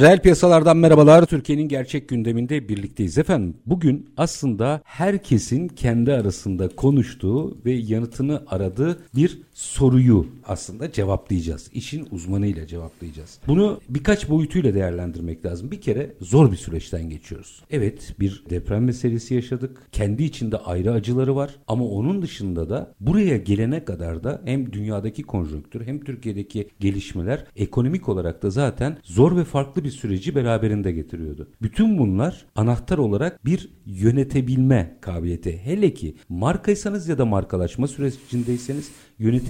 Reel piyasalardan merhabalar. Türkiye'nin gerçek gündeminde birlikteyiz efendim. Bugün aslında herkesin kendi arasında konuştuğu ve yanıtını aradığı bir soruyu aslında cevaplayacağız. İşin uzmanıyla cevaplayacağız. Bunu birkaç boyutuyla değerlendirmek lazım. Bir kere zor bir süreçten geçiyoruz. Evet bir deprem meselesi yaşadık. Kendi içinde ayrı acıları var ama onun dışında da buraya gelene kadar da hem dünyadaki konjonktür hem Türkiye'deki gelişmeler ekonomik olarak da zaten zor ve farklı bir süreci beraberinde getiriyordu. Bütün bunlar anahtar olarak bir yönetebilme kabiliyeti. Hele ki markaysanız ya da markalaşma sürecindeyseniz yönetebilme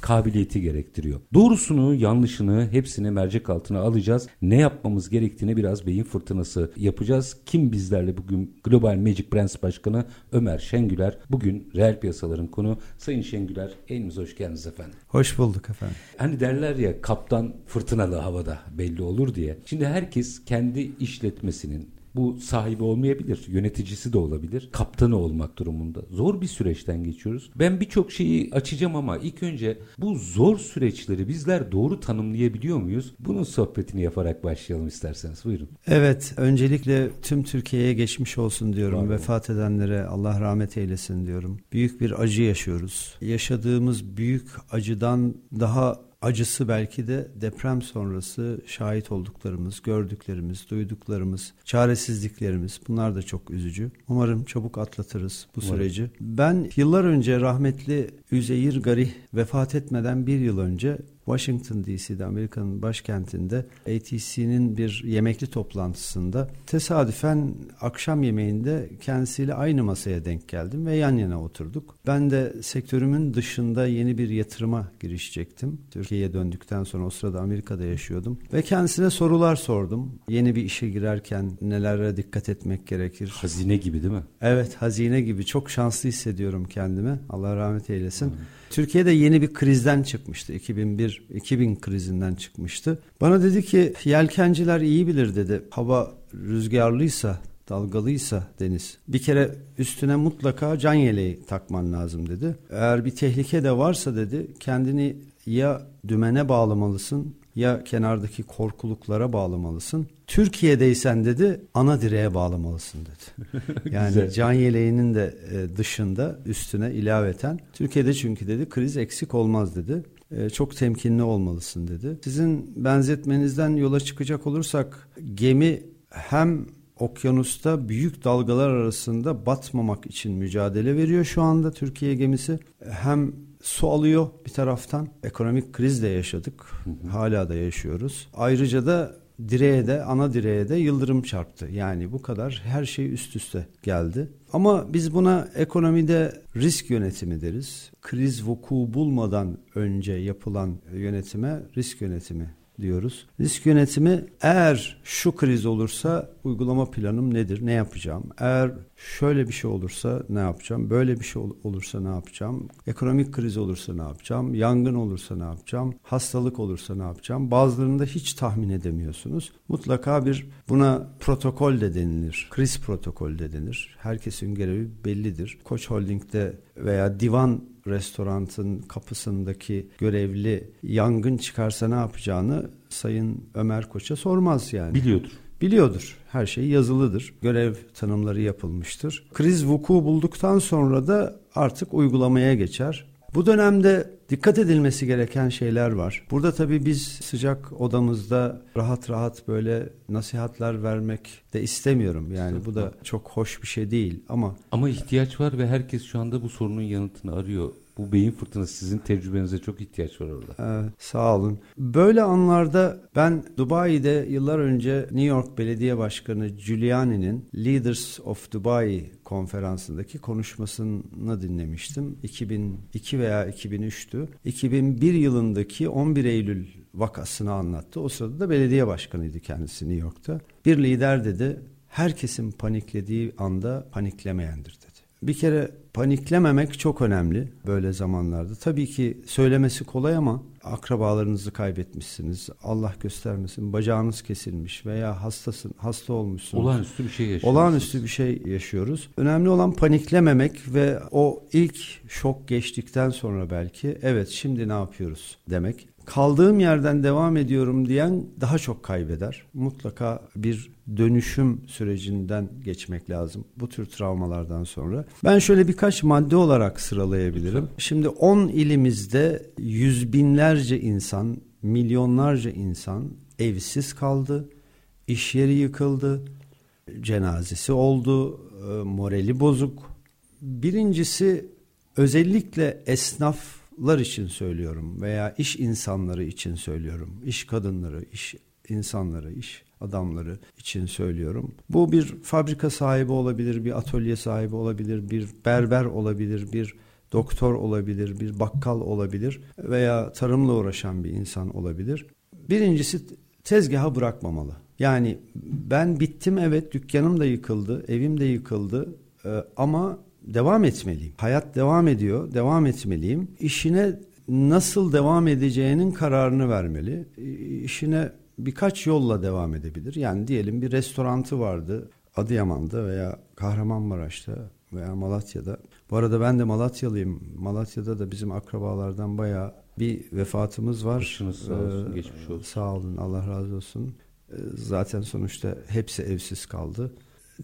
kabiliyeti gerektiriyor. Doğrusunu, yanlışını hepsini mercek altına alacağız. Ne yapmamız gerektiğini biraz beyin fırtınası yapacağız. Kim bizlerle bugün Global Magic Brands Başkanı Ömer Şengüler. Bugün reel piyasaların konu. Sayın Şengüler, eliniz hoş geldiniz efendim. Hoş bulduk efendim. Hani derler ya kaptan fırtınalı havada belli olur diye. Şimdi herkes kendi işletmesinin bu sahibi olmayabilir, yöneticisi de olabilir, kaptanı olmak durumunda. Zor bir süreçten geçiyoruz. Ben birçok şeyi açacağım ama ilk önce bu zor süreçleri bizler doğru tanımlayabiliyor muyuz? Bunun sohbetini yaparak başlayalım isterseniz. Buyurun. Evet, öncelikle tüm Türkiye'ye geçmiş olsun diyorum. Var Vefat edenlere Allah rahmet eylesin diyorum. Büyük bir acı yaşıyoruz. Yaşadığımız büyük acıdan daha acısı belki de deprem sonrası şahit olduklarımız, gördüklerimiz, duyduklarımız, çaresizliklerimiz bunlar da çok üzücü. Umarım çabuk atlatırız bu Umarım. süreci. Ben yıllar önce rahmetli Üzeyir Garih vefat etmeden bir yıl önce Washington DC'de Amerika'nın başkentinde ATC'nin bir yemekli toplantısında tesadüfen akşam yemeğinde kendisiyle aynı masaya denk geldim ve yan yana oturduk. Ben de sektörümün dışında yeni bir yatırıma girişecektim. Türkiye'ye döndükten sonra o sırada Amerika'da yaşıyordum ve kendisine sorular sordum. Yeni bir işe girerken nelere dikkat etmek gerekir? Hazine gibi değil mi? Evet, hazine gibi. Çok şanslı hissediyorum kendimi. Allah rahmet eylesin. Hmm. Türkiye'de yeni bir krizden çıkmıştı. 2001-2000 krizinden çıkmıştı. Bana dedi ki yelkenciler iyi bilir dedi. Hava rüzgarlıysa dalgalıysa deniz bir kere üstüne mutlaka can yeleği takman lazım dedi. Eğer bir tehlike de varsa dedi kendini ya dümene bağlamalısın ya kenardaki korkuluklara bağlamalısın. Türkiye'deysen dedi ana direğe bağlamalısın dedi. Yani can yeleğinin de e, dışında üstüne ilaveten Türkiye'de çünkü dedi kriz eksik olmaz dedi. E, çok temkinli olmalısın dedi. Sizin benzetmenizden yola çıkacak olursak gemi hem okyanusta büyük dalgalar arasında batmamak için mücadele veriyor şu anda Türkiye gemisi. Hem su alıyor bir taraftan. Ekonomik kriz de yaşadık. Hala da yaşıyoruz. Ayrıca da direğe de ana direğe de yıldırım çarptı. Yani bu kadar her şey üst üste geldi. Ama biz buna ekonomide risk yönetimi deriz. Kriz vuku bulmadan önce yapılan yönetime risk yönetimi diyoruz. Risk yönetimi eğer şu kriz olursa uygulama planım nedir? Ne yapacağım? Eğer şöyle bir şey olursa ne yapacağım? Böyle bir şey olursa ne yapacağım? Ekonomik kriz olursa ne yapacağım? Yangın olursa ne yapacağım? Hastalık olursa ne yapacağım? Bazılarında hiç tahmin edemiyorsunuz. Mutlaka bir buna protokol de denilir. Kriz protokol de denir. Herkesin görevi bellidir. Koç Holding'de veya divan restorantın kapısındaki görevli yangın çıkarsa ne yapacağını Sayın Ömer Koç'a sormaz yani. Biliyordur. Biliyordur. Her şey yazılıdır. Görev tanımları yapılmıştır. Kriz vuku bulduktan sonra da artık uygulamaya geçer. Bu dönemde dikkat edilmesi gereken şeyler var. Burada tabii biz sıcak odamızda rahat rahat böyle nasihatler vermek de istemiyorum. Yani bu da çok hoş bir şey değil ama ama ihtiyaç var ve herkes şu anda bu sorunun yanıtını arıyor Bu beyin fırtınası sizin tecrübenize çok ihtiyaç var orada. Evet, sağ olun. Böyle anlarda ben Dubai'de yıllar önce New York Belediye Başkanı Giuliani'nin Leaders of Dubai konferansındaki konuşmasını dinlemiştim. 2002 veya 2003'tü. 2001 yılındaki 11 Eylül vakasını anlattı. O sırada da belediye başkanıydı kendisi New York'ta. Bir lider dedi herkesin paniklediği anda paniklemeyendir. Bir kere paniklememek çok önemli böyle zamanlarda. Tabii ki söylemesi kolay ama akrabalarınızı kaybetmişsiniz. Allah göstermesin bacağınız kesilmiş veya hastasın, hasta olmuşsunuz. Olağanüstü bir şey yaşıyoruz. Olağanüstü bir şey yaşıyoruz. Önemli olan paniklememek ve o ilk şok geçtikten sonra belki evet şimdi ne yapıyoruz demek. Kaldığım yerden devam ediyorum diyen daha çok kaybeder. Mutlaka bir dönüşüm sürecinden geçmek lazım bu tür travmalardan sonra. Ben şöyle birkaç madde olarak sıralayabilirim. Lütfen. Şimdi 10 ilimizde yüz binlerce insan, milyonlarca insan evsiz kaldı. İş yeri yıkıldı. Cenazesi oldu. E, morali bozuk. Birincisi özellikle esnaflar için söylüyorum veya iş insanları için söylüyorum. İş kadınları, iş insanları, iş adamları için söylüyorum. Bu bir fabrika sahibi olabilir, bir atölye sahibi olabilir, bir berber olabilir, bir doktor olabilir, bir bakkal olabilir veya tarımla uğraşan bir insan olabilir. Birincisi tezgaha bırakmamalı. Yani ben bittim evet dükkanım da yıkıldı, evim de yıkıldı e, ama devam etmeliyim. Hayat devam ediyor, devam etmeliyim. İşine nasıl devam edeceğinin kararını vermeli. İşine birkaç yolla devam edebilir. Yani diyelim bir restorantı vardı Adıyaman'da veya Kahramanmaraş'ta veya Malatya'da. Bu arada ben de Malatyalıyım. Malatya'da da bizim akrabalardan bayağı bir vefatımız var. Başınız sağ olsun, ee, geçmiş olsun. Sağ olun, Allah razı olsun. Ee, zaten sonuçta hepsi evsiz kaldı.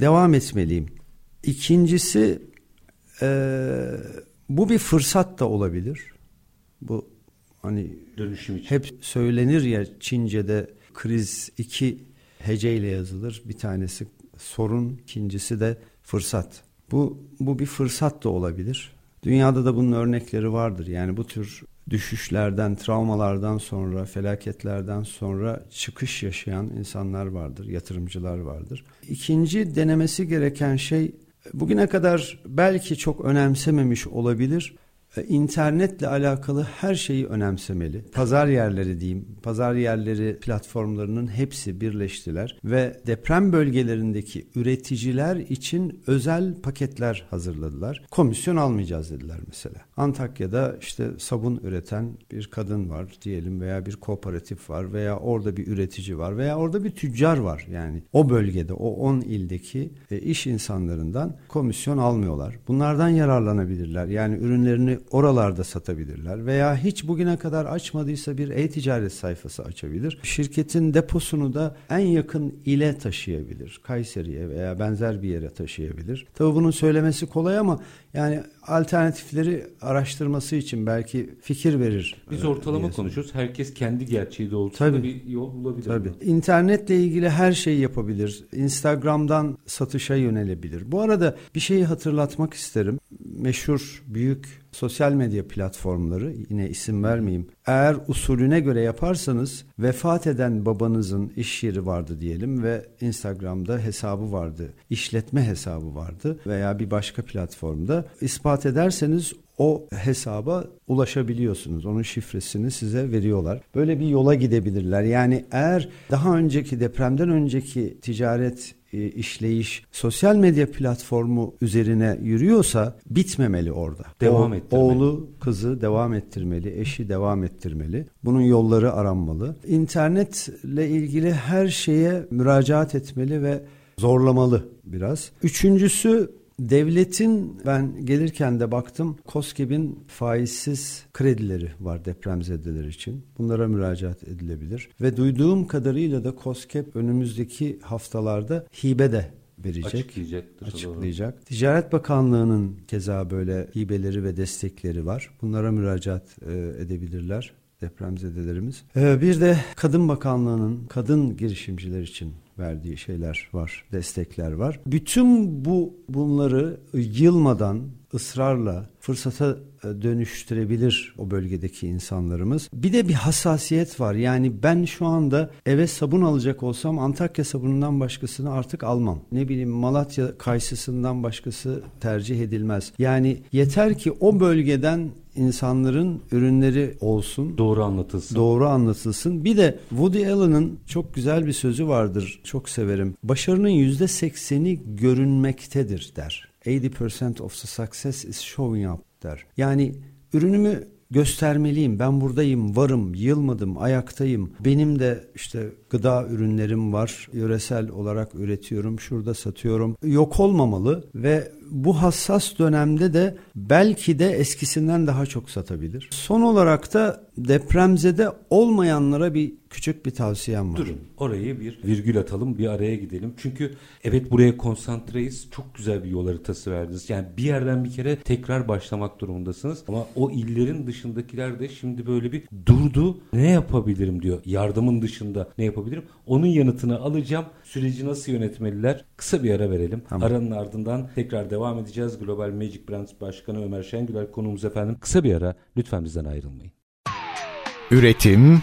Devam etmeliyim. İkincisi e, bu bir fırsat da olabilir. Bu hani dönüşüm için. Hep söylenir ya Çince'de kriz iki heceyle yazılır. Bir tanesi sorun, ikincisi de fırsat. Bu bu bir fırsat da olabilir. Dünyada da bunun örnekleri vardır. Yani bu tür düşüşlerden, travmalardan sonra, felaketlerden sonra çıkış yaşayan insanlar vardır, yatırımcılar vardır. İkinci denemesi gereken şey bugüne kadar belki çok önemsememiş olabilir internetle alakalı her şeyi önemsemeli. Pazar yerleri diyeyim, pazar yerleri platformlarının hepsi birleştiler ve deprem bölgelerindeki üreticiler için özel paketler hazırladılar. Komisyon almayacağız dediler mesela. Antakya'da işte sabun üreten bir kadın var diyelim veya bir kooperatif var veya orada bir üretici var veya orada bir tüccar var. Yani o bölgede o 10 ildeki e, iş insanlarından komisyon almıyorlar. Bunlardan yararlanabilirler. Yani ürünlerini oralarda satabilirler veya hiç bugüne kadar açmadıysa bir e-ticaret sayfası açabilir. Şirketin deposunu da en yakın ile taşıyabilir. Kayseri'ye veya benzer bir yere taşıyabilir. Tabii bunun söylemesi kolay ama yani alternatifleri araştırması için belki fikir verir. Biz ortalama konuşuyoruz. Herkes kendi gerçeği doğrultusunda Tabii. bir yol bulabilir. Tabii. Mi? İnternetle ilgili her şeyi yapabilir. Instagram'dan satışa yönelebilir. Bu arada bir şeyi hatırlatmak isterim. Meşhur büyük sosyal medya platformları yine isim vermeyeyim. Eğer usulüne göre yaparsanız vefat eden babanızın iş yeri vardı diyelim ve Instagram'da hesabı vardı. işletme hesabı vardı veya bir başka platformda ispat ederseniz o hesaba ulaşabiliyorsunuz. Onun şifresini size veriyorlar. Böyle bir yola gidebilirler. Yani eğer daha önceki depremden önceki ticaret e, işleyiş sosyal medya platformu üzerine yürüyorsa bitmemeli orada. Devam o, ettirmeli. Oğlu, kızı devam ettirmeli, eşi devam ettirmeli. Bunun yolları aranmalı. İnternetle ilgili her şeye müracaat etmeli ve zorlamalı biraz. Üçüncüsü Devletin ben gelirken de baktım COSGAP'in faizsiz kredileri var depremzedeler için. Bunlara müracaat edilebilir. Ve duyduğum kadarıyla da COSGAP önümüzdeki haftalarda hibe de verecek. Açıklayacaktır. Açıklayacak. Doğru. Ticaret Bakanlığı'nın keza böyle hibeleri ve destekleri var. Bunlara müracaat e, edebilirler depremzedelerimiz. Ee, bir de Kadın Bakanlığı'nın kadın girişimciler için verdiği şeyler var, destekler var. Bütün bu bunları yılmadan ısrarla fırsata e, dönüştürebilir o bölgedeki insanlarımız. Bir de bir hassasiyet var. Yani ben şu anda eve sabun alacak olsam Antakya sabunundan başkasını artık almam. Ne bileyim Malatya kayısısından başkası tercih edilmez. Yani yeter ki o bölgeden insanların ürünleri olsun. Doğru anlatılsın. Doğru anlatılsın. Bir de Woody Allen'ın çok güzel bir sözü vardır. Çok severim. Başarının yüzde sekseni görünmektedir der. 80% of the success is showing up der. Yani ürünümü göstermeliyim. Ben buradayım, varım, yılmadım, ayaktayım. Benim de işte gıda ürünlerim var. Yöresel olarak üretiyorum, şurada satıyorum. Yok olmamalı ve bu hassas dönemde de belki de eskisinden daha çok satabilir. Son olarak da depremzede olmayanlara bir küçük bir tavsiyem var. Durun orayı bir virgül atalım bir araya gidelim. Çünkü evet buraya konsantreyiz. Çok güzel bir yol haritası verdiniz. Yani bir yerden bir kere tekrar başlamak durumundasınız. Ama o illerin dışındakiler de şimdi böyle bir durdu. Ne yapabilirim diyor. Yardımın dışında ne yapabilirim? Onun yanıtını alacağım. Süreci nasıl yönetmeliler? Kısa bir ara verelim. Tamam. Aranın ardından tekrar devam edeceğiz. Global Magic Brands Başkanı Ömer Şengüler konuğumuz efendim. Kısa bir ara. Lütfen bizden ayrılmayın. Üretim,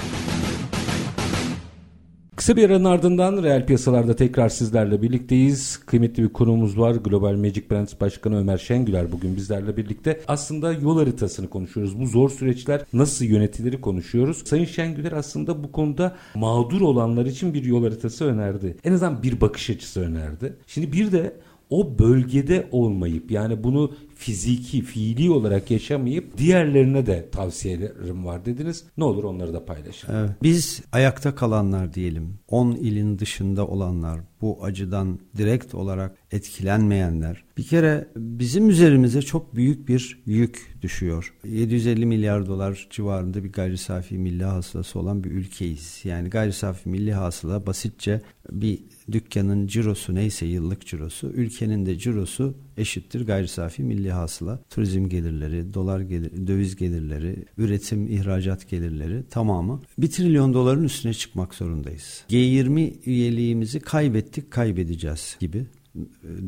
Kısa bir aranın ardından reel piyasalarda tekrar sizlerle birlikteyiz. Kıymetli bir konuğumuz var. Global Magic Brands Başkanı Ömer Şengüler bugün bizlerle birlikte. Aslında yol haritasını konuşuyoruz. Bu zor süreçler nasıl yönetilir konuşuyoruz. Sayın Şengüler aslında bu konuda mağdur olanlar için bir yol haritası önerdi. En azından bir bakış açısı önerdi. Şimdi bir de o bölgede olmayıp yani bunu fiziki, fiili olarak yaşamayıp diğerlerine de tavsiyelerim var dediniz. Ne olur onları da paylaşın. Evet. Biz ayakta kalanlar diyelim. 10 ilin dışında olanlar, bu acıdan direkt olarak etkilenmeyenler. Bir kere bizim üzerimize çok büyük bir yük düşüyor. 750 milyar dolar civarında bir gayri safi milli hasılası olan bir ülkeyiz. Yani gayri safi milli hasıla basitçe bir dükkanın cirosu neyse yıllık cirosu, ülkenin de cirosu eşittir gayri safi milli hasıla. Turizm gelirleri, dolar gelir, döviz gelirleri, üretim, ihracat gelirleri tamamı bir trilyon doların üstüne çıkmak zorundayız. G20 üyeliğimizi kaybettik, kaybedeceğiz gibi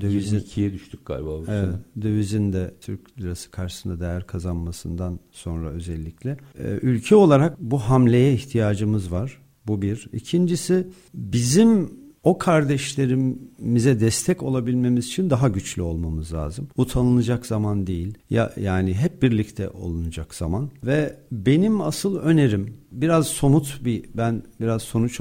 dövizin 22'ye düştük galiba bu evet, sene. Dövizin de Türk lirası karşısında değer kazanmasından sonra özellikle e, ülke olarak bu hamleye ihtiyacımız var. Bu bir. İkincisi bizim o kardeşlerimize destek olabilmemiz için daha güçlü olmamız lazım. Utanılacak zaman değil. Ya yani hep birlikte olunacak zaman ve benim asıl önerim biraz somut bir ben biraz sonuç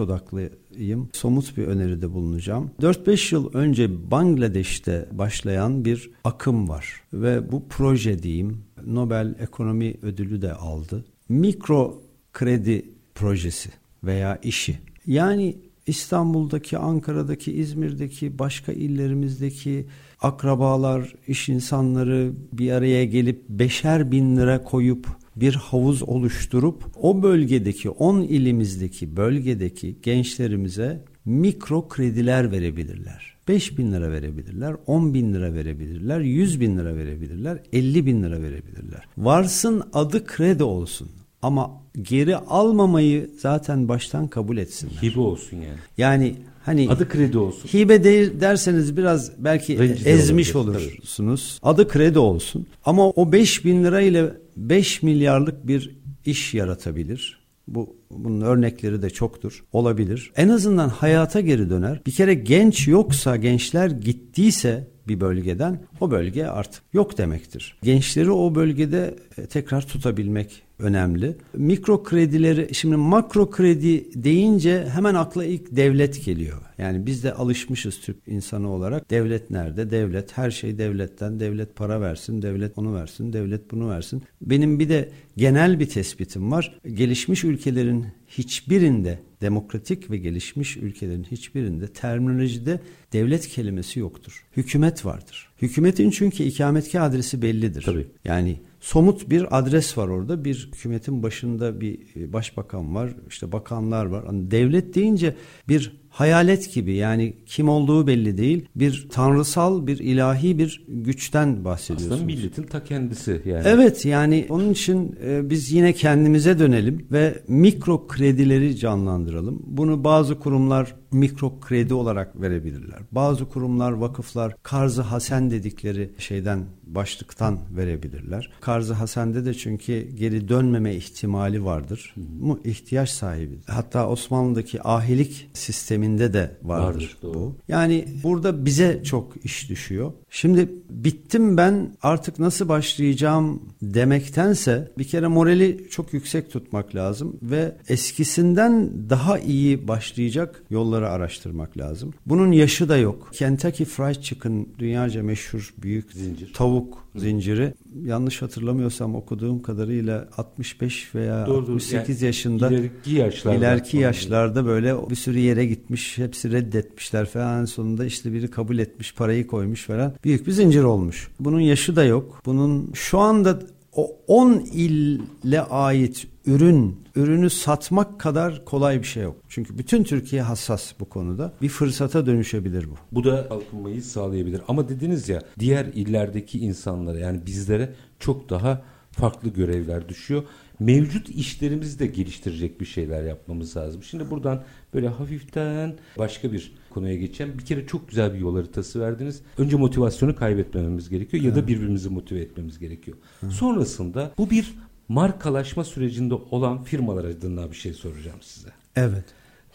odaklıyım. Somut bir öneride bulunacağım. 4-5 yıl önce Bangladeş'te başlayan bir akım var ve bu proje diyeyim Nobel Ekonomi Ödülü de aldı. Mikro kredi projesi veya işi. Yani İstanbul'daki, Ankara'daki, İzmir'deki, başka illerimizdeki akrabalar, iş insanları bir araya gelip beşer bin lira koyup bir havuz oluşturup o bölgedeki 10 ilimizdeki bölgedeki gençlerimize mikro krediler verebilirler. 5 bin lira verebilirler, 10 bin lira verebilirler, 100 bin lira verebilirler, 50 bin lira verebilirler. Varsın adı kredi olsun. Ama geri almamayı zaten baştan kabul etsinler. Hibe olsun yani. Yani hani adı kredi olsun. Hibe de, derseniz biraz belki Rencide ezmiş olursunuz. Tabii. Adı kredi olsun. Ama o 5 bin lira ile 5 milyarlık bir iş yaratabilir. Bu bunun örnekleri de çoktur. Olabilir. En azından hayata geri döner. Bir kere genç yoksa, gençler gittiyse bir bölgeden o bölge artık yok demektir. Gençleri o bölgede e, tekrar tutabilmek önemli. Mikro kredileri şimdi makro kredi deyince hemen akla ilk devlet geliyor. Yani biz de alışmışız Türk insanı olarak. Devlet nerede? Devlet her şey devletten. Devlet para versin, devlet onu versin, devlet bunu versin. Benim bir de genel bir tespitim var. Gelişmiş ülkelerin hiçbirinde demokratik ve gelişmiş ülkelerin hiçbirinde terminolojide devlet kelimesi yoktur. Hükümet vardır. Hükümetin çünkü ikametgah adresi bellidir. Tabii. Yani somut bir adres var orada. Bir hükümetin başında bir e, başbakan var, işte bakanlar var. Hani devlet deyince bir hayalet gibi yani kim olduğu belli değil. Bir tanrısal, bir ilahi bir güçten bahsediyorsunuz. Aslında milletin ta kendisi yani. Evet yani onun için e, biz yine kendimize dönelim ve mikro kredileri canlandıralım. Bunu bazı kurumlar mikro kredi olarak verebilirler. Bazı kurumlar, vakıflar karzı hasen dedikleri şeyden başlıktan verebilirler. Karzı hasende de çünkü geri dönmeme ihtimali vardır. Mu ihtiyaç sahibi. Hatta Osmanlı'daki ahilik sisteminde de vardır, Vardır, doğru. bu. Yani burada bize çok iş düşüyor. Şimdi bittim ben artık nasıl başlayacağım demektense bir kere morali çok yüksek tutmak lazım ve eskisinden daha iyi başlayacak yolları araştırmak lazım. Bunun yaşı da yok. Kentucky Fried Chicken dünyaca meşhur büyük Zincir. tavuk zinciri. Yanlış hatırlamıyorsam okuduğum kadarıyla 65 veya Doğru, doğru. 68 Yani yaşında ileriki yaşlarda. İleriki yaşlarda böyle bir sürü yere gitmiş, hepsi reddetmişler falan. En sonunda işte biri kabul etmiş, parayı koymuş falan. Büyük bir zincir olmuş. Bunun yaşı da yok. Bunun şu anda o 10 ille ait ürün, ürünü satmak kadar kolay bir şey yok. Çünkü bütün Türkiye hassas bu konuda. Bir fırsata dönüşebilir bu. Bu da kalkınmayı sağlayabilir. Ama dediniz ya diğer illerdeki insanlara yani bizlere çok daha farklı görevler düşüyor. Mevcut işlerimizi de geliştirecek bir şeyler yapmamız lazım. Şimdi buradan böyle hafiften başka bir konuya geçeceğim. Bir kere çok güzel bir yol haritası verdiniz. Önce motivasyonu kaybetmememiz gerekiyor ya da birbirimizi motive etmemiz gerekiyor. Sonrasında bu bir markalaşma sürecinde olan firmalar adına bir şey soracağım size. Evet.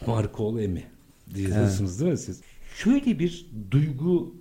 Marka ol emi diyeceksiniz değil mi siz? Şöyle bir duygu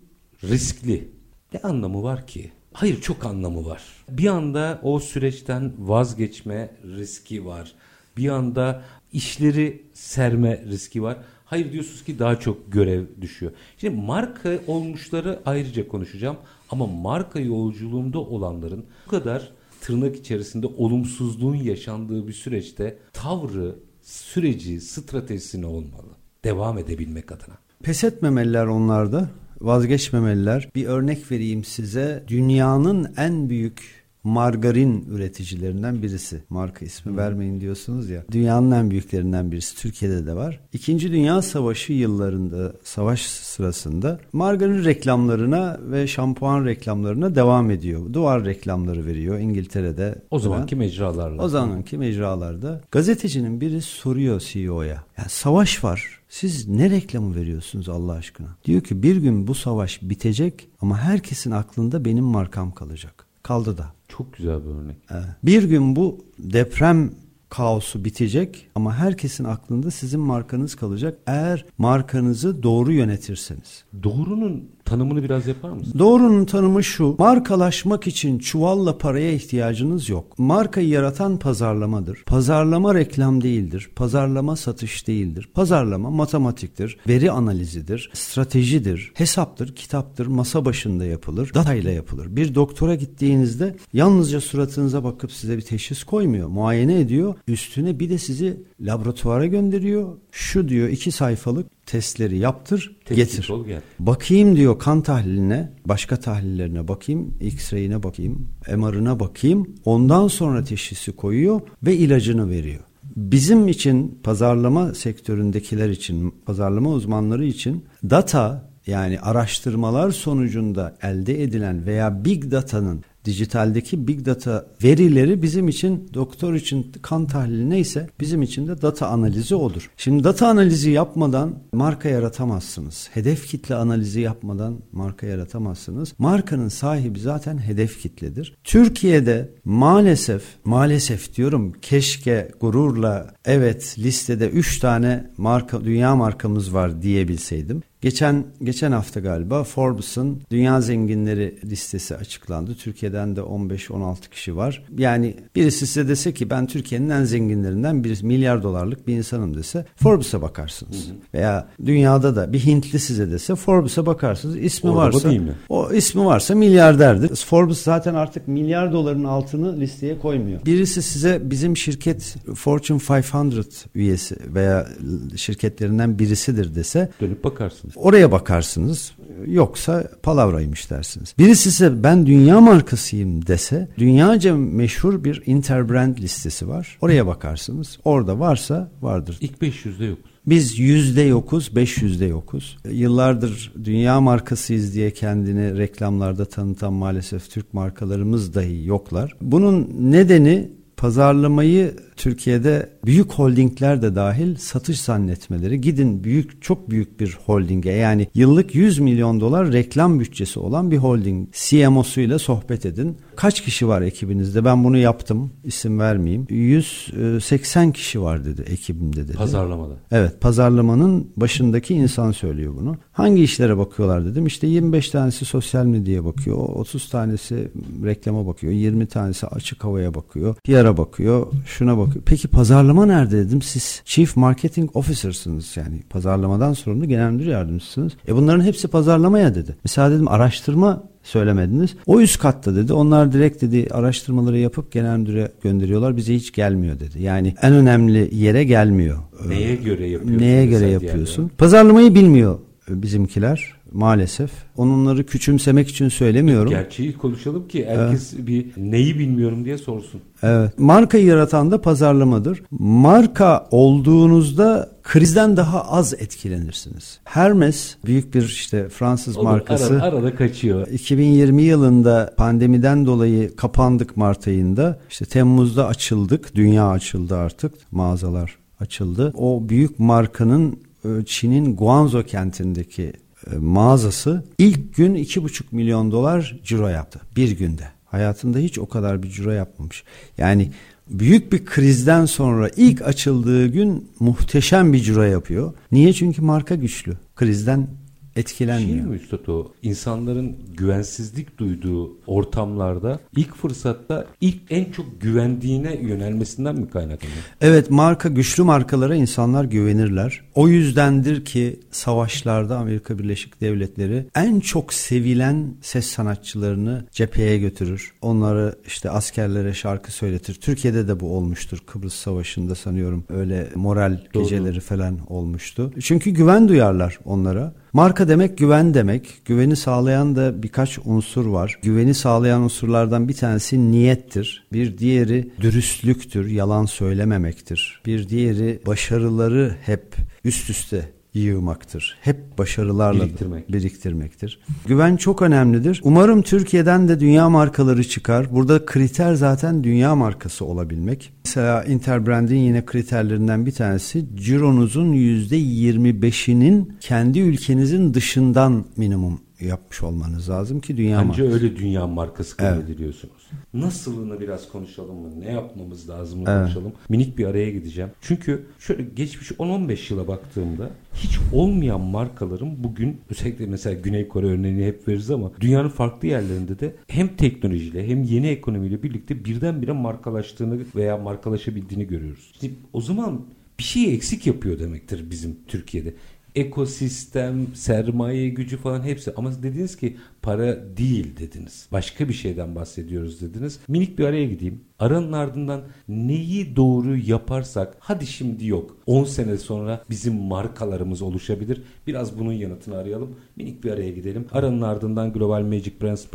riskli. Ne anlamı var ki? Hayır çok anlamı var. Bir anda o süreçten vazgeçme riski var. Bir anda işleri serme riski var. Hayır diyorsunuz ki daha çok görev düşüyor. Şimdi marka olmuşları ayrıca konuşacağım. Ama marka yolculuğunda olanların bu kadar tırnak içerisinde olumsuzluğun yaşandığı bir süreçte tavrı, süreci, stratejisi ne olmalı? Devam edebilmek adına. Pes etmemeliler onlarda, vazgeçmemeliler. Bir örnek vereyim size. Dünyanın en büyük margarin üreticilerinden birisi. Marka ismi vermeyin diyorsunuz ya. Dünyanın en büyüklerinden birisi. Türkiye'de de var. İkinci Dünya Savaşı yıllarında, savaş sırasında margarin reklamlarına ve şampuan reklamlarına devam ediyor. Duvar reklamları veriyor İngiltere'de. O zamanki mecralarla. O zamanki mecralarda. Gazetecinin biri soruyor CEO'ya. Ya savaş var. Siz ne reklamı veriyorsunuz Allah aşkına? Diyor ki bir gün bu savaş bitecek ama herkesin aklında benim markam kalacak. Kaldı da. Çok güzel bir örnek. Evet. Bir gün bu deprem kaosu bitecek ama herkesin aklında sizin markanız kalacak eğer markanızı doğru yönetirseniz. Doğrunun tanımını biraz yapar mısın? Doğrunun tanımı şu. Markalaşmak için çuvalla paraya ihtiyacınız yok. Markayı yaratan pazarlamadır. Pazarlama reklam değildir. Pazarlama satış değildir. Pazarlama matematiktir, veri analizidir, stratejidir, hesaptır, kitaptır, masa başında yapılır, datayla yapılır. Bir doktora gittiğinizde yalnızca suratınıza bakıp size bir teşhis koymuyor. Muayene ediyor. Üstüne bir de sizi laboratuvara gönderiyor. Şu diyor iki sayfalık testleri yaptır, Tetkik getir. ol, gel. Bakayım diyor kan tahliline, başka tahlillerine bakayım, X-ray'ine bakayım, MR'ına bakayım. Ondan sonra teşhisi koyuyor ve ilacını veriyor. Bizim için pazarlama sektöründekiler için, pazarlama uzmanları için data yani araştırmalar sonucunda elde edilen veya big data'nın dijitaldeki big data verileri bizim için doktor için kan tahlili neyse bizim için de data analizi odur. Şimdi data analizi yapmadan marka yaratamazsınız. Hedef kitle analizi yapmadan marka yaratamazsınız. Markanın sahibi zaten hedef kitledir. Türkiye'de maalesef maalesef diyorum keşke gururla evet listede 3 tane marka dünya markamız var diyebilseydim. Geçen geçen hafta galiba Forbes'ın dünya zenginleri listesi açıklandı. Türkiye'den de 15-16 kişi var. Yani birisi size dese ki ben Türkiye'nin en zenginlerinden birisi milyar dolarlık bir insanım dese Forbes'a bakarsınız. Veya dünyada da bir Hintli size dese Forbes'a bakarsınız. İsmi Orada varsa değil mi? o ismi varsa milyarderdir. Forbes zaten artık milyar doların altını listeye koymuyor. Birisi size bizim şirket Fortune 500 üyesi veya şirketlerinden birisidir dese Dönüp bakarsın. Oraya bakarsınız. yoksa palavraymış dersiniz. Birisi ise ben dünya markasıyım dese dünyaca meşhur bir interbrand listesi var. Oraya bakarsınız. Orada varsa vardır. İlk 500'de yok. Biz yüzde yokuz, beş yüzde yokuz. Yıllardır dünya markasıyız diye kendini reklamlarda tanıtan maalesef Türk markalarımız dahi yoklar. Bunun nedeni pazarlamayı Türkiye'de büyük holdingler de dahil satış zannetmeleri. Gidin büyük çok büyük bir holdinge yani yıllık 100 milyon dolar reklam bütçesi olan bir holding CMO'suyla sohbet edin. Kaç kişi var ekibinizde? Ben bunu yaptım. isim vermeyeyim. 180 kişi var dedi ekibimde dedi. Pazarlamada. Evet pazarlamanın başındaki insan söylüyor bunu. Hangi işlere bakıyorlar dedim. İşte 25 tanesi sosyal medyaya bakıyor. 30 tanesi reklama bakıyor. 20 tanesi açık havaya bakıyor. PR'a bakıyor. Şuna bakıyor. Peki pazarlama nerede dedim. Siz Chief Marketing Officer'sınız yani pazarlamadan sorumlu genel müdür yardımcısınız. E bunların hepsi pazarlamaya dedi. Mesela dedim araştırma söylemediniz. O üst katta dedi. Onlar direkt dedi araştırmaları yapıp genel müdüre gönderiyorlar. Bize hiç gelmiyor dedi. Yani en önemli yere gelmiyor. Neye göre yapıyorsun? Neye göre yapıyorsun? Yani. Pazarlamayı bilmiyor bizimkiler maalesef. Onları küçümsemek için söylemiyorum. Gerçeği konuşalım ki herkes evet. bir neyi bilmiyorum diye sorsun. Evet. Markayı yaratan da pazarlamadır. Marka olduğunuzda krizden daha az etkilenirsiniz. Hermes büyük bir işte Fransız Olur, markası. Arada, arada kaçıyor. 2020 yılında pandemiden dolayı kapandık Mart ayında. İşte Temmuz'da açıldık. Dünya açıldı artık. Mağazalar açıldı. O büyük markanın e, Çin'in Guangzhou kentindeki mağazası ilk gün 2,5 milyon dolar ciro yaptı bir günde. Hayatında hiç o kadar bir ciro yapmamış. Yani büyük bir krizden sonra ilk açıldığı gün muhteşem bir ciro yapıyor. Niye? Çünkü marka güçlü. Krizden etkilenmiyor. Şey mi Üstad o? İnsanların güvensizlik duyduğu ortamlarda ilk fırsatta ilk en çok güvendiğine yönelmesinden mi kaynaklanıyor? Evet marka güçlü markalara insanlar güvenirler. O yüzdendir ki savaşlarda Amerika Birleşik Devletleri en çok sevilen ses sanatçılarını cepheye götürür. Onları işte askerlere şarkı söyletir. Türkiye'de de bu olmuştur. Kıbrıs Savaşı'nda sanıyorum öyle moral Doğru. geceleri falan olmuştu. Çünkü güven duyarlar onlara. Marka demek güven demek. Güveni sağlayan da birkaç unsur var. Güveni sağlayan unsurlardan bir tanesi niyettir. Bir diğeri dürüstlüktür, yalan söylememektir. Bir diğeri başarıları hep üst üste yığmaktır. Hep başarılarla Biriktirmek. biriktirmektir. Güven çok önemlidir. Umarım Türkiye'den de dünya markaları çıkar. Burada kriter zaten dünya markası olabilmek. Mesela Interbrand'in yine kriterlerinden bir tanesi cironuzun %25'inin kendi ülkenizin dışından minimum yapmış olmanız lazım ki dünya Bence markası. öyle dünya markası kabul evet. ediliyorsunuz. Nasılını biraz konuşalım mı? Ne yapmamız lazım evet. konuşalım. Minik bir araya gideceğim. Çünkü şöyle geçmiş 10-15 yıla baktığımda hiç olmayan markaların bugün özellikle mesela Güney Kore örneğini hep veririz ama dünyanın farklı yerlerinde de hem teknolojiyle hem yeni ekonomiyle birlikte birdenbire markalaştığını veya markalaşabildiğini görüyoruz. İşte o zaman bir şey eksik yapıyor demektir bizim Türkiye'de ekosistem, sermaye gücü falan hepsi. Ama dediniz ki para değil dediniz. Başka bir şeyden bahsediyoruz dediniz. Minik bir araya gideyim. Aranın ardından neyi doğru yaparsak hadi şimdi yok. 10 sene sonra bizim markalarımız oluşabilir. Biraz bunun yanıtını arayalım. Minik bir araya gidelim. Aranın ardından Global Magic Brands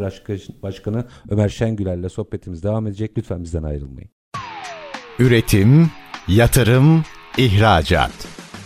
Başkanı Ömer Şengüler'le sohbetimiz devam edecek. Lütfen bizden ayrılmayın. Üretim, yatırım, ihracat.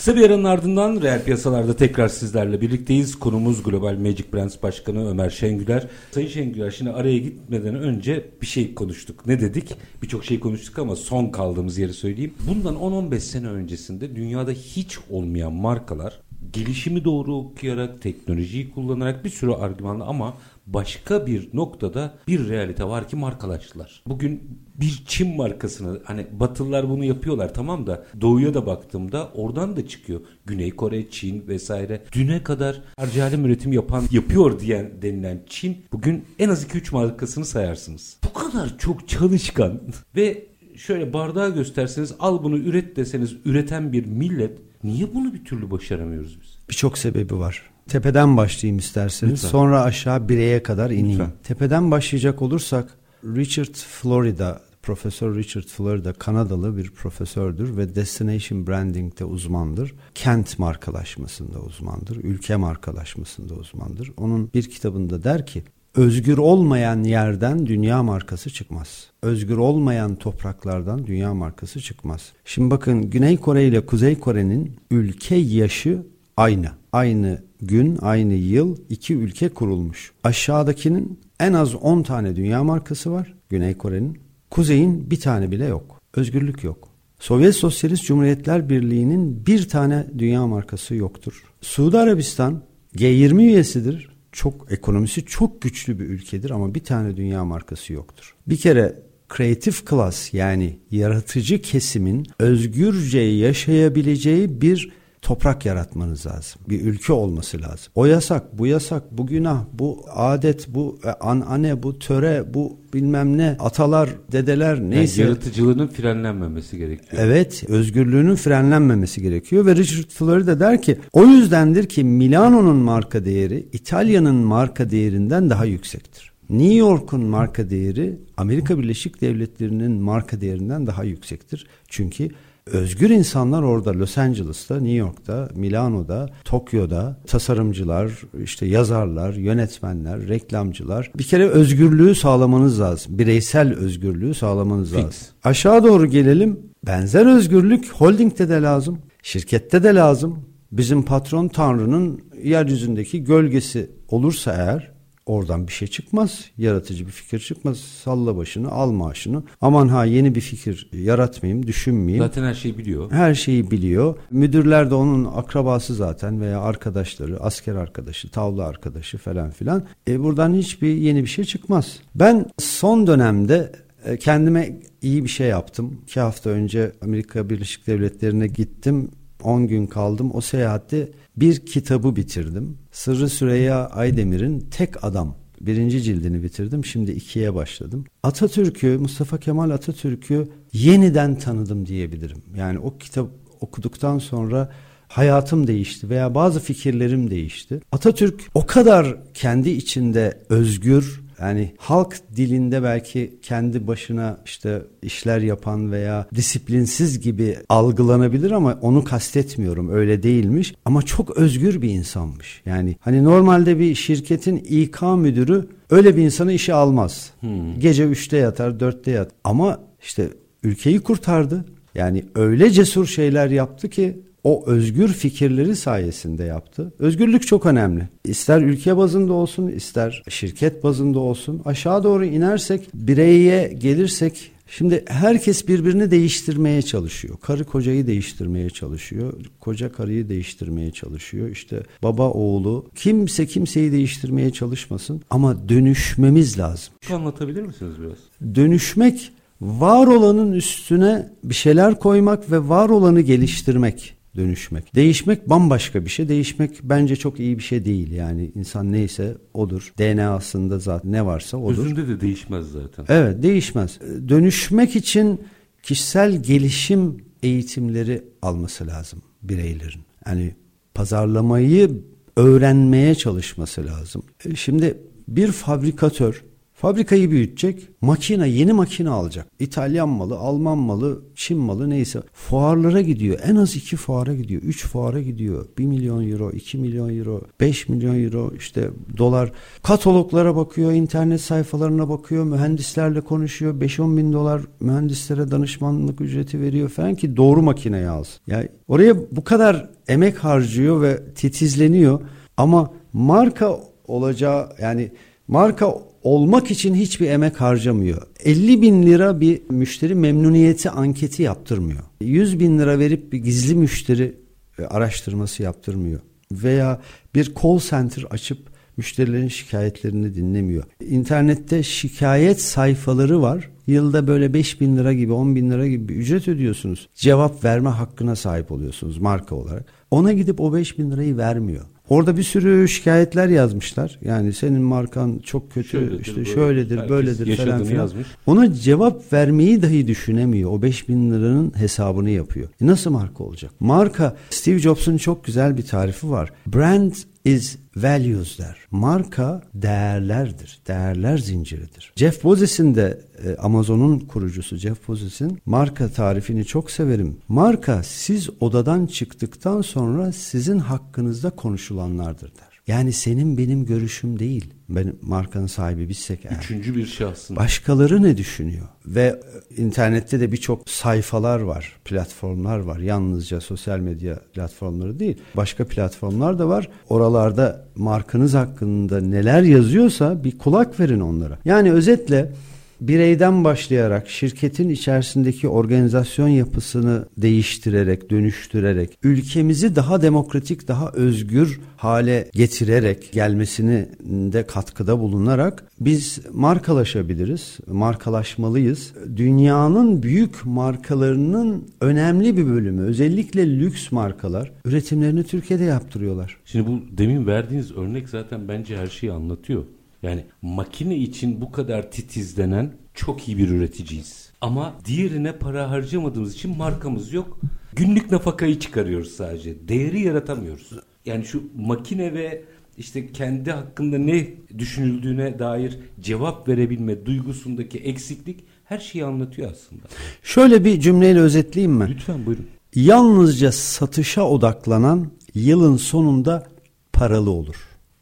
Kısa bir aranın ardından reel piyasalarda tekrar sizlerle birlikteyiz. Konumuz Global Magic Brands Başkanı Ömer Şengüler. Sayın Şengüler şimdi araya gitmeden önce bir şey konuştuk. Ne dedik? Birçok şey konuştuk ama son kaldığımız yeri söyleyeyim. Bundan 10-15 sene öncesinde dünyada hiç olmayan markalar gelişimi doğru okuyarak, teknolojiyi kullanarak bir sürü argümanla ama başka bir noktada bir realite var ki markalaştılar. Bugün bir Çin markasını hani Batılılar bunu yapıyorlar tamam da doğuya da baktığımda oradan da çıkıyor. Güney Kore, Çin vesaire. Düne kadar harcayalım üretim yapan yapıyor diyen denilen Çin bugün en az 2-3 markasını sayarsınız. Bu kadar çok çalışkan ve şöyle bardağı gösterseniz al bunu üret deseniz üreten bir millet niye bunu bir türlü başaramıyoruz biz? Birçok sebebi var. Tepeden başlayayım isterseniz. Lütfen. Sonra aşağı bireye kadar ineyim. Lütfen. Tepeden başlayacak olursak Richard Florida, Profesör Richard Florida Kanadalı bir profesördür ve destination branding'de uzmandır. Kent markalaşmasında uzmandır. Ülke markalaşmasında uzmandır. Onun bir kitabında der ki Özgür olmayan yerden dünya markası çıkmaz. Özgür olmayan topraklardan dünya markası çıkmaz. Şimdi bakın Güney Kore ile Kuzey Kore'nin ülke yaşı aynı. Aynı gün, aynı yıl iki ülke kurulmuş. Aşağıdakinin en az 10 tane dünya markası var Güney Kore'nin. Kuzey'in bir tane bile yok. Özgürlük yok. Sovyet Sosyalist Cumhuriyetler Birliği'nin bir tane dünya markası yoktur. Suudi Arabistan G20 üyesidir. Çok ekonomisi çok güçlü bir ülkedir ama bir tane dünya markası yoktur. Bir kere creative class yani yaratıcı kesimin özgürce yaşayabileceği bir toprak yaratmanız lazım. Bir ülke olması lazım. O yasak, bu yasak, bu günah, bu adet, bu e, anane, bu töre, bu bilmem ne, atalar, dedeler neyse. Yani yaratıcılığının frenlenmemesi gerekiyor. Evet, özgürlüğünün frenlenmemesi gerekiyor ve Richard Florida der ki o yüzdendir ki Milano'nun marka değeri İtalya'nın marka değerinden daha yüksektir. New York'un marka değeri Amerika Birleşik Devletleri'nin marka değerinden daha yüksektir. Çünkü Özgür insanlar orada Los Angeles'ta, New York'ta, Milano'da, Tokyo'da tasarımcılar, işte yazarlar, yönetmenler, reklamcılar. Bir kere özgürlüğü sağlamanız lazım. Bireysel özgürlüğü sağlamanız Fix. lazım. Aşağı doğru gelelim. Benzer özgürlük holdingde de lazım. Şirkette de lazım. Bizim patron Tanrı'nın yeryüzündeki gölgesi olursa eğer Oradan bir şey çıkmaz. Yaratıcı bir fikir çıkmaz. Salla başını, al maaşını. Aman ha yeni bir fikir yaratmayayım, düşünmeyeyim. Zaten her şeyi biliyor. Her şeyi biliyor. Müdürler de onun akrabası zaten veya arkadaşları, asker arkadaşı, tavla arkadaşı falan filan. E buradan hiçbir yeni bir şey çıkmaz. Ben son dönemde e, kendime iyi bir şey yaptım. İki hafta önce Amerika Birleşik Devletleri'ne gittim. 10 gün kaldım. O seyahatte bir kitabı bitirdim. Sırrı Süreyya Aydemir'in Tek Adam birinci cildini bitirdim. Şimdi ikiye başladım. Atatürk'ü, Mustafa Kemal Atatürk'ü yeniden tanıdım diyebilirim. Yani o kitap okuduktan sonra hayatım değişti veya bazı fikirlerim değişti. Atatürk o kadar kendi içinde özgür, yani halk dilinde belki kendi başına işte işler yapan veya disiplinsiz gibi algılanabilir ama onu kastetmiyorum öyle değilmiş ama çok özgür bir insanmış. Yani hani normalde bir şirketin İK müdürü öyle bir insanı işe almaz. Hmm. Gece 3'te yatar 4'te yat ama işte ülkeyi kurtardı. Yani öyle cesur şeyler yaptı ki o özgür fikirleri sayesinde yaptı. Özgürlük çok önemli. İster ülke bazında olsun, ister şirket bazında olsun. Aşağı doğru inersek, bireye gelirsek Şimdi herkes birbirini değiştirmeye çalışıyor. Karı kocayı değiştirmeye çalışıyor. Koca karıyı değiştirmeye çalışıyor. İşte baba oğlu. Kimse kimseyi değiştirmeye çalışmasın. Ama dönüşmemiz lazım. Şu anlatabilir misiniz biraz? Dönüşmek var olanın üstüne bir şeyler koymak ve var olanı geliştirmek dönüşmek. Değişmek bambaşka bir şey. Değişmek bence çok iyi bir şey değil. Yani insan neyse odur. DNA'sında zaten ne varsa odur. Özünde de değişmez zaten. Evet değişmez. Dönüşmek için kişisel gelişim eğitimleri alması lazım bireylerin. Yani pazarlamayı öğrenmeye çalışması lazım. E, şimdi bir fabrikatör Fabrikayı büyütecek, makine, yeni makine alacak. İtalyan malı, Alman malı, Çin malı neyse. Fuarlara gidiyor. En az iki fuara gidiyor. Üç fuara gidiyor. Bir milyon euro, iki milyon euro, beş milyon euro işte dolar. Kataloglara bakıyor, internet sayfalarına bakıyor, mühendislerle konuşuyor. Beş on bin dolar mühendislere danışmanlık ücreti veriyor falan ki doğru makineyi alsın. Yani oraya bu kadar emek harcıyor ve titizleniyor. Ama marka olacağı yani marka olmak için hiçbir emek harcamıyor. 50 bin lira bir müşteri memnuniyeti anketi yaptırmıyor. 100 bin lira verip bir gizli müşteri e, araştırması yaptırmıyor. Veya bir call center açıp müşterilerin şikayetlerini dinlemiyor. İnternette şikayet sayfaları var. Yılda böyle 5 bin lira gibi 10 bin lira gibi bir ücret ödüyorsunuz. Cevap verme hakkına sahip oluyorsunuz marka olarak. Ona gidip o 5 bin lirayı vermiyor. Orada bir sürü şikayetler yazmışlar. Yani senin markan çok kötü, şöyledir, işte böyle, şöyledir, böyledir falan filan. Yazmış. Ona cevap vermeyi dahi düşünemiyor. O 5000 liranın hesabını yapıyor. E nasıl marka olacak? Marka Steve Jobs'un çok güzel bir tarifi var. Brand is values der. Marka değerlerdir. Değerler zinciridir. Jeff Bezos'in de e, Amazon'un kurucusu Jeff Bezos'in marka tarifini çok severim. Marka siz odadan çıktıktan sonra sizin hakkınızda konuşulanlardır der. Yani senin benim görüşüm değil. Ben markanın sahibi bizsek eğer. Üçüncü bir şahsın. Başkaları ne düşünüyor? Ve e, internette de birçok sayfalar var, platformlar var. Yalnızca sosyal medya platformları değil. Başka platformlar da var. Oralarda markanız hakkında neler yazıyorsa bir kulak verin onlara. Yani özetle bireyden başlayarak şirketin içerisindeki organizasyon yapısını değiştirerek, dönüştürerek, ülkemizi daha demokratik, daha özgür hale getirerek gelmesini de katkıda bulunarak biz markalaşabiliriz, markalaşmalıyız. Dünyanın büyük markalarının önemli bir bölümü, özellikle lüks markalar üretimlerini Türkiye'de yaptırıyorlar. Şimdi bu demin verdiğiniz örnek zaten bence her şeyi anlatıyor. Yani makine için bu kadar titizlenen çok iyi bir üreticiyiz. Ama diğerine para harcamadığımız için markamız yok. Günlük nafakayı çıkarıyoruz sadece. Değeri yaratamıyoruz. Yani şu makine ve işte kendi hakkında ne düşünüldüğüne dair cevap verebilme duygusundaki eksiklik her şeyi anlatıyor aslında. Şöyle bir cümleyle özetleyeyim mi? Lütfen buyurun. Yalnızca satışa odaklanan yılın sonunda paralı olur.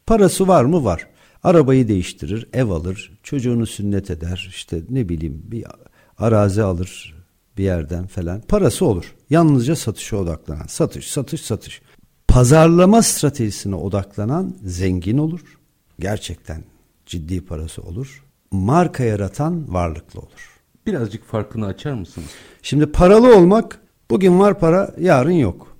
Parası var mı? Var. Arabayı değiştirir, ev alır, çocuğunu sünnet eder, işte ne bileyim bir arazi alır bir yerden falan. Parası olur. Yalnızca satışa odaklanan. Satış, satış, satış. Pazarlama stratejisine odaklanan zengin olur. Gerçekten ciddi parası olur. Marka yaratan varlıklı olur. Birazcık farkını açar mısınız? Şimdi paralı olmak bugün var para yarın yok.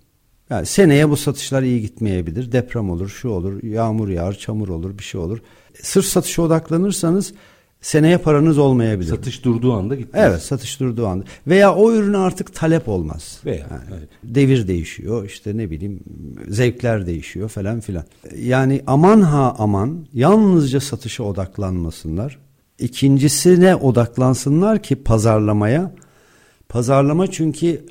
Yani seneye bu satışlar iyi gitmeyebilir. Deprem olur, şu olur, yağmur yağar, çamur olur, bir şey olur. Sırf satışa odaklanırsanız seneye paranız olmayabilir. Satış durduğu anda gitmez. Evet, satış durduğu anda. Veya o ürüne artık talep olmaz. Veya yani evet. devir değişiyor, işte ne bileyim zevkler değişiyor falan filan. Yani aman ha aman yalnızca satışa odaklanmasınlar. İkincisine odaklansınlar ki pazarlamaya. Pazarlama çünkü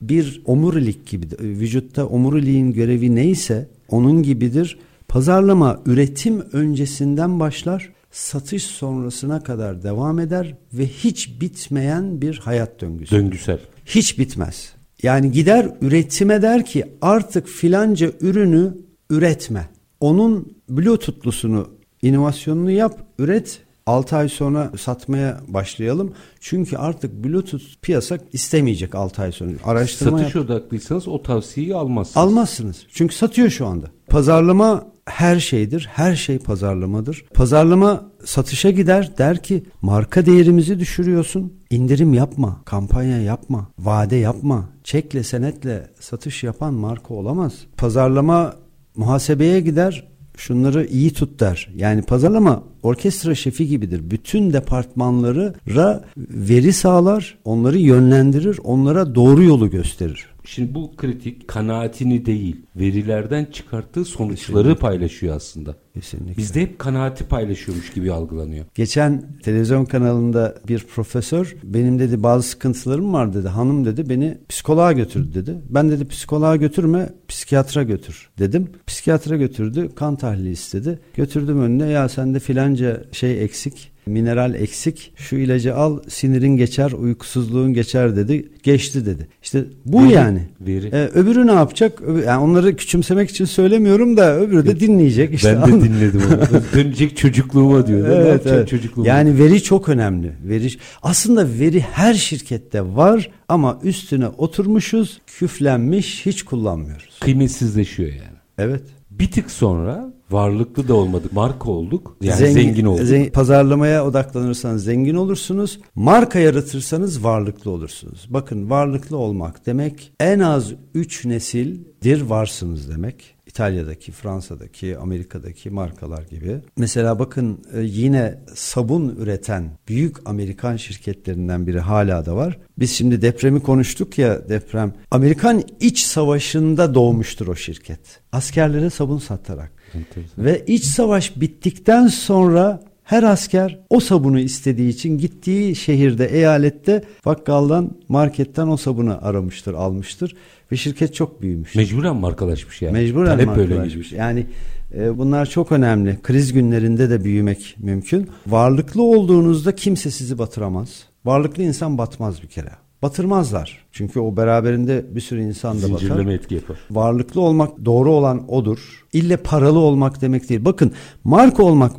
bir omurilik gibi vücutta omuriliğin görevi neyse onun gibidir. Pazarlama üretim öncesinden başlar, satış sonrasına kadar devam eder ve hiç bitmeyen bir hayat döngüsü. Döngüsel. Hiç bitmez. Yani gider üretime der ki artık filanca ürünü üretme. Onun Bluetooth'lusunu, inovasyonunu yap, üret 6 ay sonra satmaya başlayalım. Çünkü artık Bluetooth piyasa istemeyecek 6 ay sonra. Araştırma Satış yap- odaklıysanız o tavsiyeyi almazsınız. almazsınız. Çünkü satıyor şu anda. Pazarlama her şeydir. Her şey pazarlamadır. Pazarlama satışa gider der ki marka değerimizi düşürüyorsun. İndirim yapma, kampanya yapma, vade yapma. Çekle senetle satış yapan marka olamaz. Pazarlama muhasebeye gider şunları iyi tut der. Yani pazarlama orkestra şefi gibidir. Bütün departmanlara veri sağlar, onları yönlendirir, onlara doğru yolu gösterir. Şimdi bu kritik kanaatini değil verilerden çıkarttığı sonuçları paylaşıyor aslında. Kesinlikle. Bizde hep kanaati paylaşıyormuş gibi algılanıyor. Geçen televizyon kanalında bir profesör benim dedi bazı sıkıntılarım var dedi. Hanım dedi beni psikoloğa götürdü dedi. Ben dedi psikoloğa götürme psikiyatra götür dedim. Psikiyatra götürdü kan tahlili istedi. Götürdüm önüne ya sende filanca şey eksik mineral eksik şu ilacı al sinirin geçer uykusuzluğun geçer dedi geçti dedi. İşte bu Veri, yani. veri. Ee, öbürü ne yapacak? Öbür- yani onları küçümsemek için söylemiyorum da öbürü de dinleyecek. İşte ben de dinledim onu. Dönecek çocukluğuma diyor. Evet, evet. çocukluğuma? Yani veri çok önemli. Veri aslında veri her şirkette var ama üstüne oturmuşuz, küflenmiş, hiç kullanmıyoruz. kıymetsizleşiyor yani. Evet. Bir tık sonra varlıklı da olmadık. Marka olduk. Yani zengin, olduk. zen- pazarlamaya odaklanırsanız zengin olursunuz. Marka yaratırsanız varlıklı olursunuz. Bakın varlıklı olmak demek en az 3 nesildir varsınız demek. İtalya'daki, Fransa'daki, Amerika'daki markalar gibi. Mesela bakın e, yine sabun üreten büyük Amerikan şirketlerinden biri hala da var. Biz şimdi depremi konuştuk ya deprem. Amerikan iç savaşında doğmuştur o şirket. Askerlere sabun satarak. Enteresan. Ve iç savaş bittikten sonra her asker o sabunu istediği için gittiği şehirde, eyalette bakkaldan, marketten o sabunu aramıştır, almıştır ve şirket çok büyümüş. Mecburen markalaşmış yani. Mecburen Talep böyle markalaşmış. gibi. Yani e, bunlar çok önemli. Kriz günlerinde de büyümek mümkün. Varlıklı olduğunuzda kimse sizi batıramaz. Varlıklı insan batmaz bir kere. Batırmazlar. Çünkü o beraberinde bir sürü insan da batar. Zincirleme etki yapar. Varlıklı olmak doğru olan odur. İlle paralı olmak demek değil. Bakın marka olmak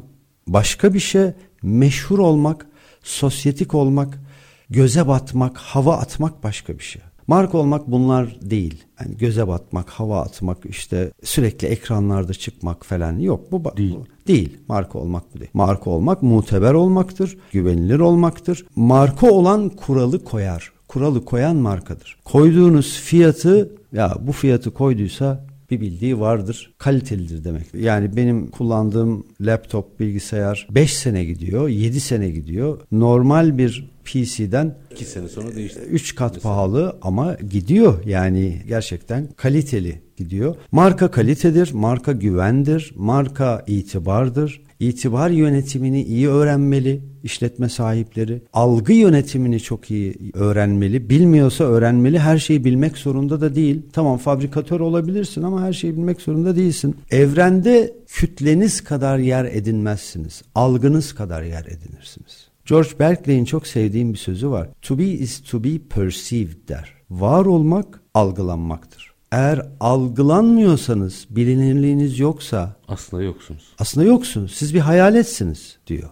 başka bir şey. Meşhur olmak, sosyetik olmak, göze batmak, hava atmak başka bir şey. Marka olmak bunlar değil. Yani göze batmak, hava atmak, işte sürekli ekranlarda çıkmak falan yok. Bu Değil. bu değil. Marka olmak bu değil. Marka olmak muteber olmaktır, güvenilir olmaktır. Marka olan kuralı koyar. Kuralı koyan markadır. Koyduğunuz fiyatı ya bu fiyatı koyduysa bir bildiği vardır. Kalitelidir demek. Yani benim kullandığım laptop, bilgisayar 5 sene gidiyor, 7 sene gidiyor. Normal bir PC'den 2 sene sonra değişti. 3 kat pahalı ama gidiyor. Yani gerçekten kaliteli gidiyor. Marka kalitedir, marka güvendir, marka itibardır. İtibar yönetimini iyi öğrenmeli işletme sahipleri. Algı yönetimini çok iyi öğrenmeli. Bilmiyorsa öğrenmeli. Her şeyi bilmek zorunda da değil. Tamam fabrikatör olabilirsin ama her şeyi bilmek zorunda değilsin. Evrende kütleniz kadar yer edinmezsiniz. Algınız kadar yer edinirsiniz. George Berkeley'in çok sevdiğim bir sözü var. To be is to be perceived der. Var olmak algılanmaktır. Eğer algılanmıyorsanız, bilinirliğiniz yoksa Aslında yoksunuz. aslında yoksunuz. Siz bir hayaletsiniz diyor.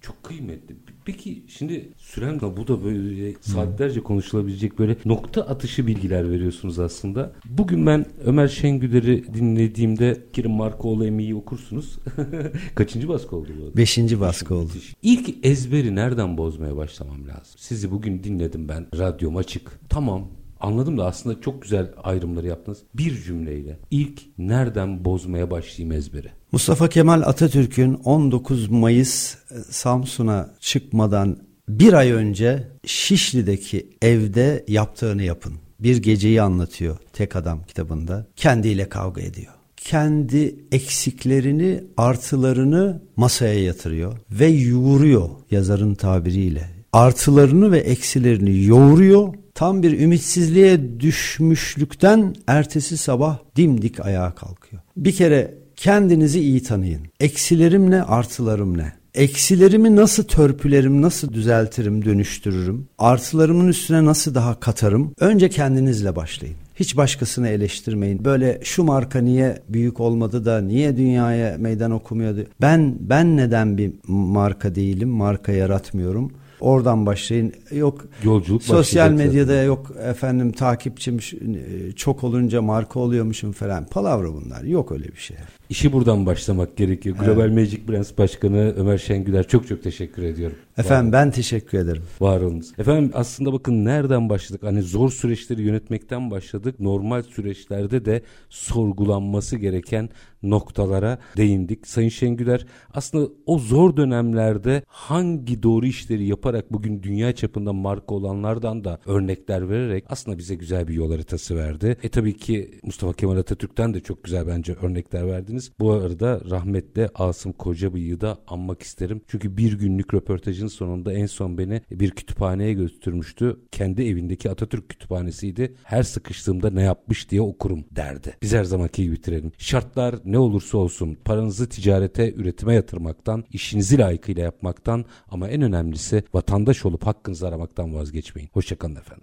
Çok kıymetli. Peki şimdi süren bu da böyle saatlerce konuşulabilecek böyle nokta atışı bilgiler veriyorsunuz aslında. Bugün ben Ömer Şengüder'i dinlediğimde Kerim Markoğlu Emi'yi okursunuz. Kaçıncı baskı oldu bu? Beşinci baskı oldu. Müthiş. İlk ezberi nereden bozmaya başlamam lazım? Sizi bugün dinledim ben. Radyom açık. Tamam Anladım da aslında çok güzel ayrımları yaptınız. Bir cümleyle ilk nereden bozmaya başlayayım ezberi? Mustafa Kemal Atatürk'ün 19 Mayıs e, Samsun'a çıkmadan bir ay önce Şişli'deki evde yaptığını yapın. Bir geceyi anlatıyor tek adam kitabında. Kendiyle kavga ediyor. Kendi eksiklerini, artılarını masaya yatırıyor ve yoğuruyor yazarın tabiriyle. Artılarını ve eksilerini yoğuruyor tam bir ümitsizliğe düşmüşlükten ertesi sabah dimdik ayağa kalkıyor. Bir kere kendinizi iyi tanıyın. Eksilerim ne, artılarım ne? Eksilerimi nasıl törpülerim, nasıl düzeltirim, dönüştürürüm? Artılarımın üstüne nasıl daha katarım? Önce kendinizle başlayın. Hiç başkasını eleştirmeyin. Böyle şu marka niye büyük olmadı da niye dünyaya meydan okumuyordu? Ben ben neden bir marka değilim? Marka yaratmıyorum. Oradan başlayın. Yok Yolculuk sosyal medyada zaten. yok efendim takipçim e, çok olunca marka oluyormuşum falan. Palavra bunlar. Yok öyle bir şey. İşi buradan başlamak gerekiyor. Global Magic Brands Başkanı Ömer Şengüler çok çok teşekkür ediyorum. Efendim ben teşekkür ederim. Var olunuz. Efendim aslında bakın nereden başladık? Hani zor süreçleri yönetmekten başladık. Normal süreçlerde de sorgulanması gereken noktalara değindik. Sayın Şengüler aslında o zor dönemlerde hangi doğru işleri yaparak bugün dünya çapında marka olanlardan da örnekler vererek aslında bize güzel bir yol haritası verdi. E tabii ki Mustafa Kemal Atatürk'ten de çok güzel bence örnekler verdiniz. Bu arada rahmetle Asım Kocabıyık'ı da anmak isterim. Çünkü bir günlük röportajın sonunda en son beni bir kütüphaneye götürmüştü. Kendi evindeki Atatürk kütüphanesiydi. Her sıkıştığımda ne yapmış diye okurum derdi. Biz her zamanki gibi bitirelim. Şartlar ne olursa olsun paranızı ticarete, üretime yatırmaktan, işinizi layıkıyla yapmaktan ama en önemlisi vatandaş olup hakkınızı aramaktan vazgeçmeyin. Hoşçakalın efendim.